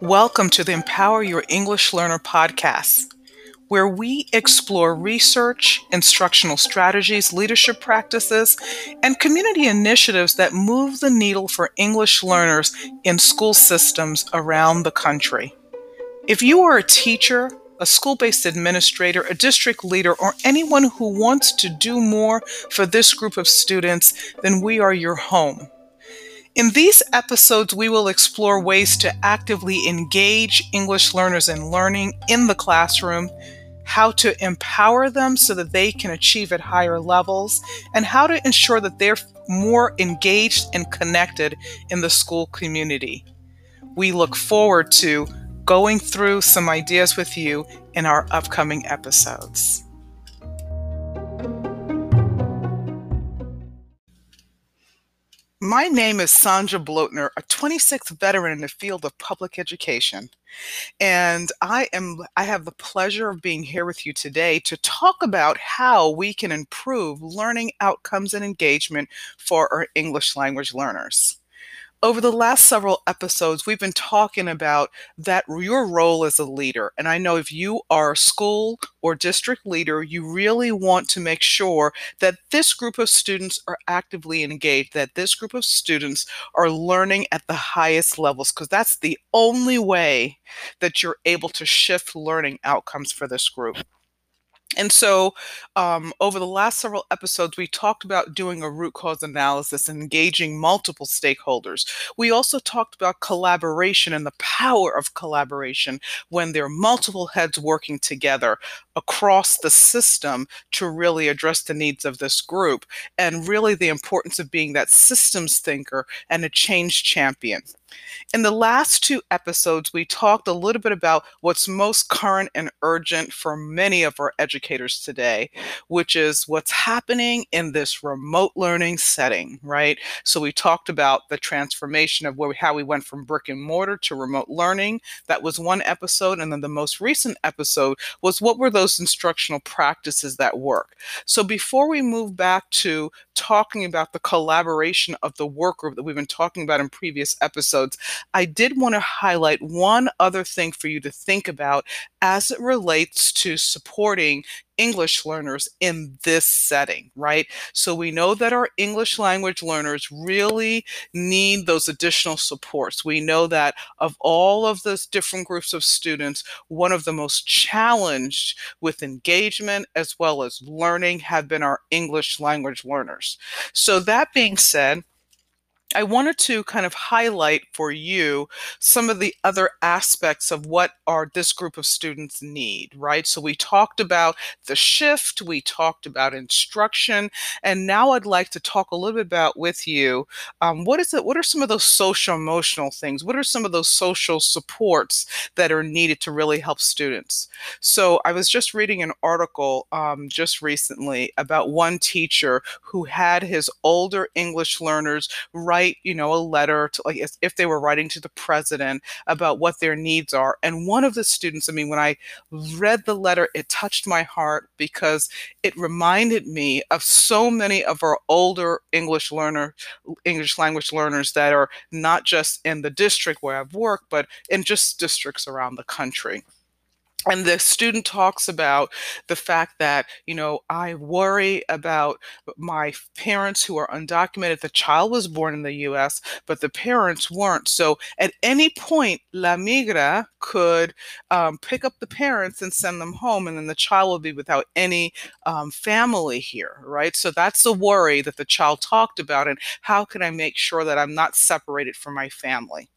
Welcome to the Empower Your English Learner podcast, where we explore research, instructional strategies, leadership practices, and community initiatives that move the needle for English learners in school systems around the country. If you are a teacher, a school based administrator, a district leader, or anyone who wants to do more for this group of students, then we are your home. In these episodes, we will explore ways to actively engage English learners in learning in the classroom, how to empower them so that they can achieve at higher levels, and how to ensure that they're more engaged and connected in the school community. We look forward to going through some ideas with you in our upcoming episodes. My name is Sandra Blotner, a 26th veteran in the field of public education. And I am I have the pleasure of being here with you today to talk about how we can improve learning outcomes and engagement for our English language learners over the last several episodes, we've been talking about that your role as a leader. And I know if you are a school or district leader, you really want to make sure that this group of students are actively engaged, that this group of students are learning at the highest levels, because that's the only way that you're able to shift learning outcomes for this group. And so, um, over the last several episodes, we talked about doing a root cause analysis and engaging multiple stakeholders. We also talked about collaboration and the power of collaboration when there are multiple heads working together across the system to really address the needs of this group, and really the importance of being that systems thinker and a change champion. In the last two episodes, we talked a little bit about what's most current and urgent for many of our educators today, which is what's happening in this remote learning setting, right? So we talked about the transformation of where we, how we went from brick and mortar to remote learning. That was one episode. And then the most recent episode was what were those instructional practices that work? So before we move back to talking about the collaboration of the work group that we've been talking about in previous episodes, episodes, I did want to highlight one other thing for you to think about as it relates to supporting English learners in this setting, right? So we know that our English language learners really need those additional supports. We know that of all of those different groups of students, one of the most challenged with engagement as well as learning have been our English language learners. So that being said, I wanted to kind of highlight for you some of the other aspects of what our this group of students need, right? So we talked about the shift, we talked about instruction, and now I'd like to talk a little bit about with you um, what is it? What are some of those social emotional things? What are some of those social supports that are needed to really help students? So I was just reading an article um, just recently about one teacher who had his older English learners write write, you know, a letter to like if they were writing to the president about what their needs are. And one of the students, I mean, when I read the letter, it touched my heart because it reminded me of so many of our older English learner, English language learners that are not just in the district where I've worked, but in just districts around the country and the student talks about the fact that you know i worry about my parents who are undocumented. The child was born in the us but the parents weren't. So at any point la migra could um, pick up the parents and send them home and then the child will be without any um, family here right? So that's the worry that the child talked about and how can i make sure that i'm not separated from my family?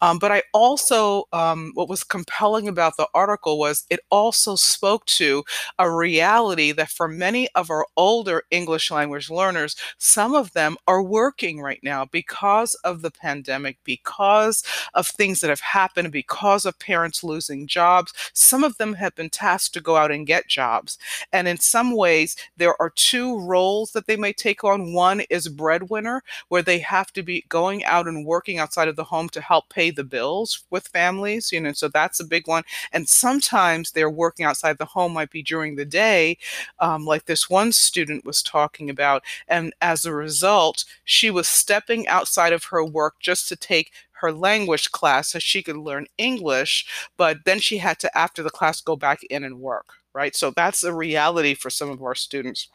Um, but i also um, what was compelling about the article was it also spoke to a reality that for many of our older English language learners, some of them are working right now because of the pandemic, because of things that have happened, because of parents losing jobs. Some of them have been tasked to go out and get jobs. And in some ways, there are two roles that they may take on. One is breadwinner, where they have to be going out and working outside of the home to help pay the bills with families, you know, so that's a big one. And sometimes they're working outside the home might be during the day, um, like this one student was talking about. And as a result, she was stepping outside of her work just to take her language class so she could learn English, but then she had to, after the class, go back in and work, right? So that's a reality for some of our students.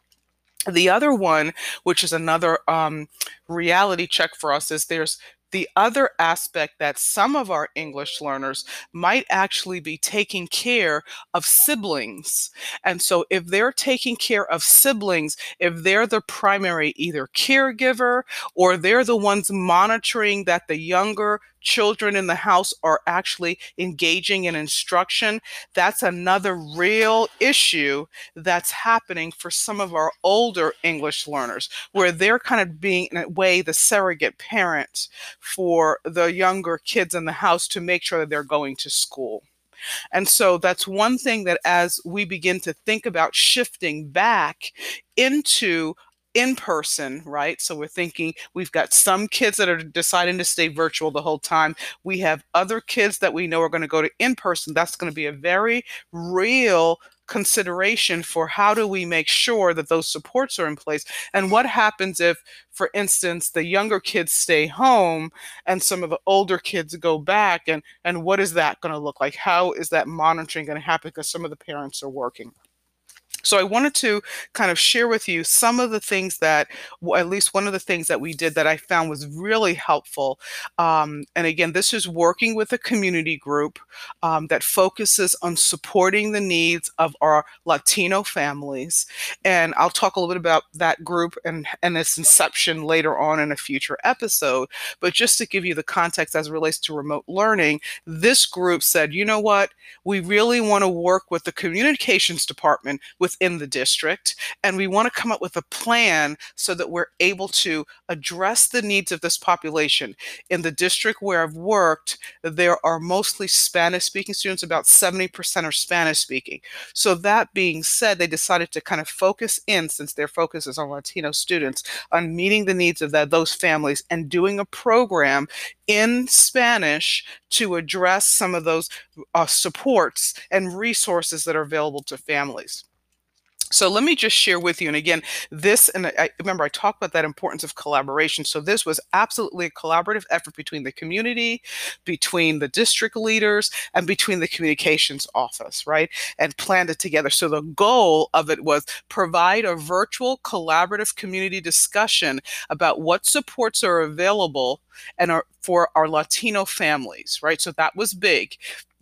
The other one, which is another um, reality check for us, is there's the other aspect that some of our English learners might actually be taking care of siblings. And so, if they're taking care of siblings, if they're the primary either caregiver or they're the ones monitoring that the younger children in the house are actually engaging in instruction, that's another real issue that's happening for some of our older English learners, where they're kind of being, in a way, the surrogate parents for the younger kids in the house to make sure that they're going to school. And so that's one thing that as we begin to think about shifting back into in person, right? So we're thinking we've got some kids that are deciding to stay virtual the whole time. We have other kids that we know are going to go to in person. That's going to be a very real consideration for how do we make sure that those supports are in place and what happens if for instance the younger kids stay home and some of the older kids go back and and what is that going to look like how is that monitoring going to happen because some of the parents are working so I wanted to kind of share with you some of the things that, well, at least one of the things that we did that I found was really helpful. Um, and again, this is working with a community group um, that focuses on supporting the needs of our Latino families. And I'll talk a little bit about that group and, and its inception later on in a future episode. But just to give you the context as it relates to remote learning, this group said, you know what, we really want to work with the communications department with within the district. And we want to come up with a plan so that we're able to address the needs of this population. In the district where I've worked, there are mostly Spanish speaking students, about 70% are Spanish speaking. So, that being said, they decided to kind of focus in, since their focus is on Latino students, on meeting the needs of that, those families and doing a program in Spanish to address some of those uh, supports and resources that are available to families. So let me just share with you, and again, this, and I remember I talked about that importance of collaboration. So this was absolutely a collaborative effort between the community, between the district leaders, and between the communications office, right? And planned it together. So the goal of it was provide a virtual collaborative community discussion about what supports are available and are for our Latino families, right? So that was big.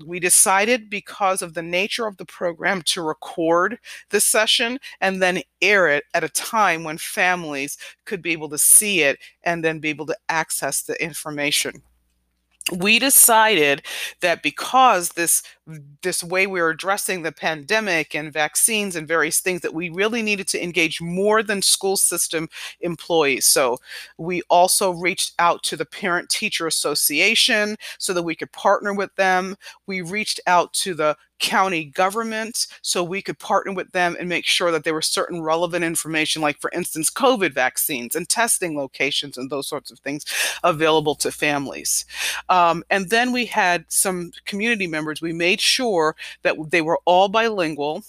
We decided because of the nature of the program to record the session and then air it at a time when families could be able to see it and then be able to access the information we decided that because this this way we were addressing the pandemic and vaccines and various things that we really needed to engage more than school system employees. So we also reached out to the parent teacher association so that we could partner with them. We reached out to the county government so we could partner with them and make sure that there was certain relevant information like for instance covid vaccines and testing locations and those sorts of things available to families. Um, and then we had some community members. We made sure that they were all bilingual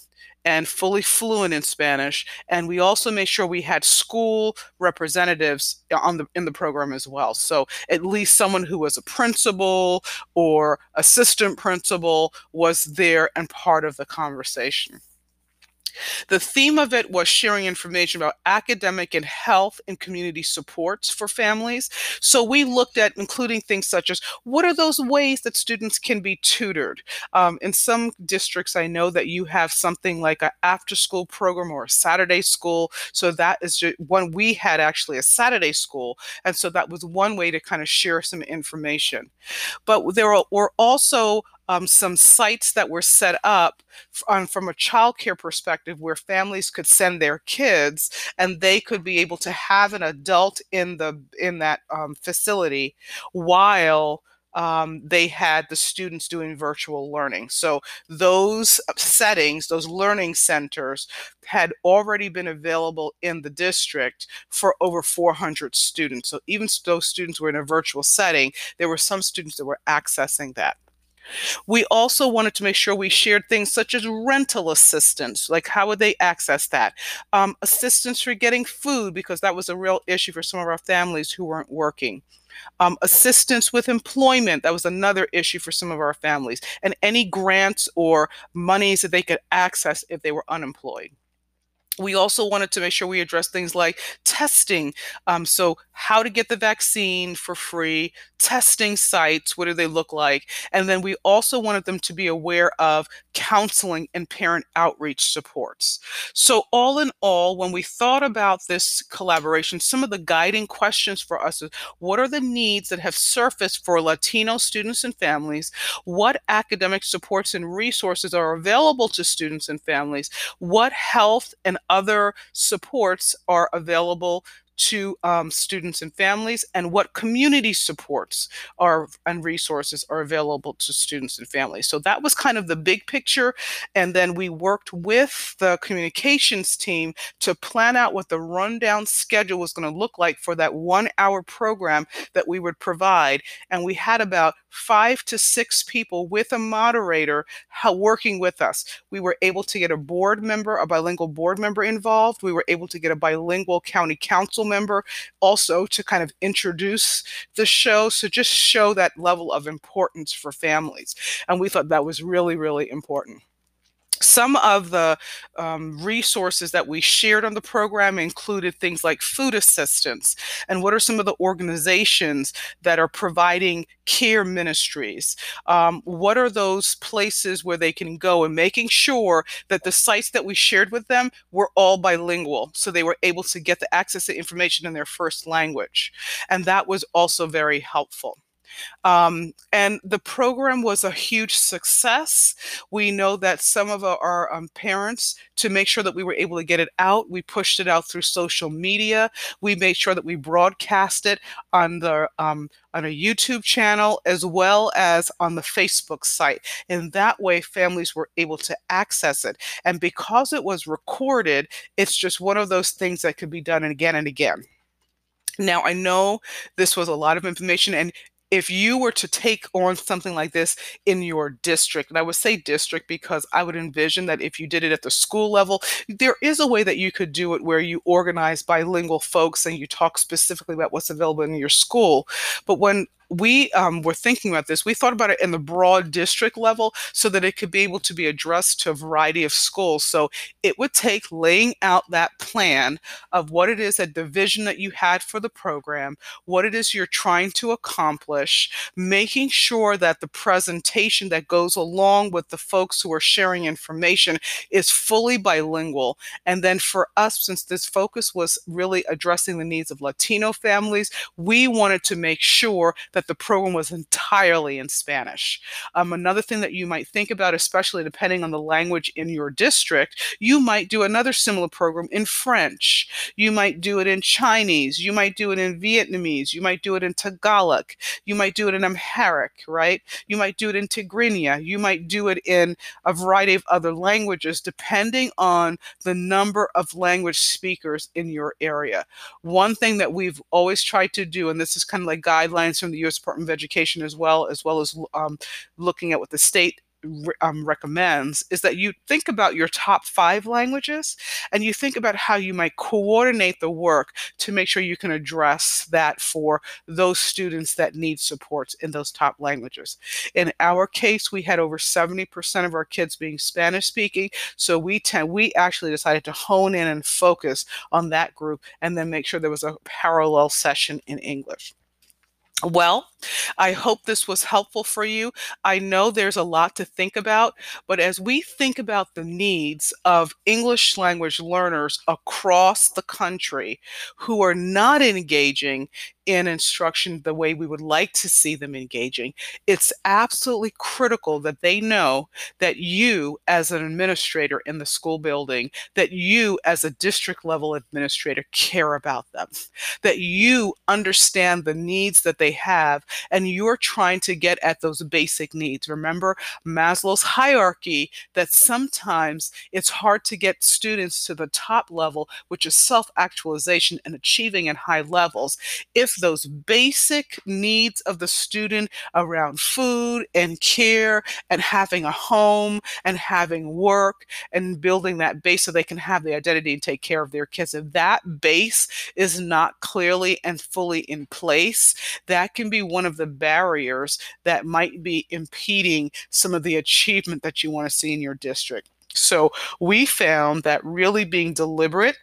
and fully fluent in Spanish. And we also made sure we had school representatives uh, on the in the program as well. So at least someone who was a principal or assistant principal was there and part of the conversation. The theme of it was sharing information about academic and health and community supports for families. So we looked at including things such as what are those ways that students can be tutored? Um, in some districts, I know that you have something like an after school program or a Saturday school. So that is just one we had actually a Saturday school. And so that was one way to kind of share some information. But there were also um, some sites that were set up from a childcare perspective where families could send their kids and they could be able to have an adult in the in that um, facility while um, they had the students doing virtual learning. So those settings, those learning centers, had already been available in the district for over 400 students. So even though students were in a virtual setting, there were some students that were accessing that. We also wanted to make sure we shared things such as rental assistance, like how would they access that? Um, assistance for getting food, because that was a real issue for some of our families who weren't working. Um, assistance with employment, that was another issue for some of our families, and any grants or monies that they could access if they were unemployed we also wanted to make sure we address things like testing. Um, so, how to get the vaccine for free, testing sites, what do they look like? And then we also wanted them to be aware of counseling and parent outreach supports. So, all in all, when we thought about this collaboration, some of the guiding questions for us is what are the needs that have surfaced for Latino students and families? What academic supports and resources are available to students and families? What health and other supports are available to um, students and families and what community supports are and resources are available to students and families. So that was kind of the big picture. And then we worked with the communications team to plan out what the rundown schedule was going to look like for that one hour program that we would provide. And we had about five to six people with a moderator working with us. We were able to get a board member, a bilingual board member involved. We were able to get a bilingual county council member also to kind of introduce the show. So just show that level of importance for families. And we thought that was really, really important. Some of the um, resources that we shared on the program included things like food assistance and what are some of the organizations that are providing care ministries. Um, what are those places where they can go and making sure that the sites that we shared with them were all bilingual so they were able to get the access to information in their first language. And that was also very helpful. Um, and the program was a huge success. We know that some of our um, parents, to make sure that we were able to get it out, we pushed it out through social media. We made sure that we broadcast it on the um, on a YouTube channel as well as on the Facebook site. And that way, families were able to access it. And because it was recorded, it's just one of those things that could be done again and again. Now, I know this was a lot of information, and if you were to take on something like this in your district, and I would say district because I would envision that if you did it at the school level, there is a way that you could do it where you organize bilingual folks and you talk specifically about what's available in your school. But when we um, were thinking about this. We thought about it in the broad district level so that it could be able to be addressed to a variety of schools. So it would take laying out that plan of what it is that the vision that you had for the program, what it is you're trying to accomplish, making sure that the presentation that goes along with the folks who are sharing information is fully bilingual. And then for us, since this focus was really addressing the needs of Latino families, we wanted to make sure that that the program was entirely in Spanish. Um, another thing that you might think about, especially depending on the language in your district, you might do another similar program in French. You might do it in Chinese. You might do it in Vietnamese. You might do it in Tagalog. You might do it in Amharic, right? You might do it in Tigrinya. You might do it in a variety of other languages, depending on the number of language speakers in your area. One thing that we've always tried to do, and this is kind of like guidelines from the U.S. Department of Education as well, as well as um, looking at what the state um, recommends is that you think about your top five languages and you think about how you might coordinate the work to make sure you can address that for those students that need supports in those top languages. In our case, we had over 70% of our kids being Spanish speaking, so we tend we actually decided to hone in and focus on that group and then make sure there was a parallel session in English. Well, I hope this was helpful for you. I know there's a lot to think about, but as we think about the needs of English language learners across the country who are not engaging in instruction the way we would like to see them engaging, it's absolutely critical that they know that you, as an administrator in the school building, that you, as a district level administrator, care about them, that you understand the needs that they have, and you're trying to get at those basic needs. Remember Maslow's hierarchy that sometimes it's hard to get students to the top level, which is self actualization and achieving at high levels, if those basic needs of the student around food and care and having a home and having work and building that base so they can have the identity and take care of their kids. If that base is not clearly and fully in place, that can be one of the barriers that might be impeding some of the achievement that you want to see in your district. So we found that really being deliberate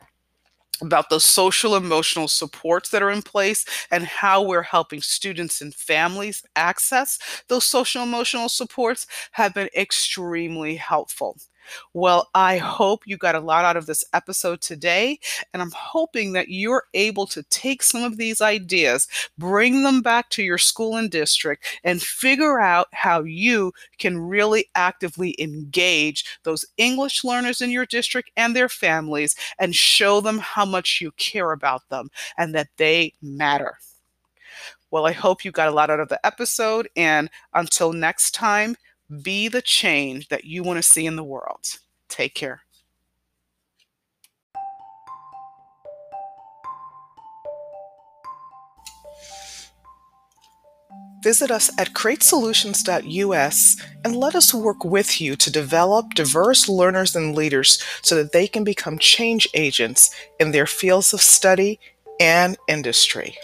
about the social emotional supports that are in place and how we're helping students and families access those social emotional supports have been extremely helpful. Well, I hope you got a lot out of this episode today, and I'm hoping that you're able to take some of these ideas, bring them back to your school and district, and figure out how you can really actively engage those English learners in your district and their families and show them how much you care about them and that they matter. Well, I hope you got a lot out of the episode, and until next time, be the change that you want to see in the world. Take care. Visit us at createsolutions.us and let us work with you to develop diverse learners and leaders so that they can become change agents in their fields of study and industry.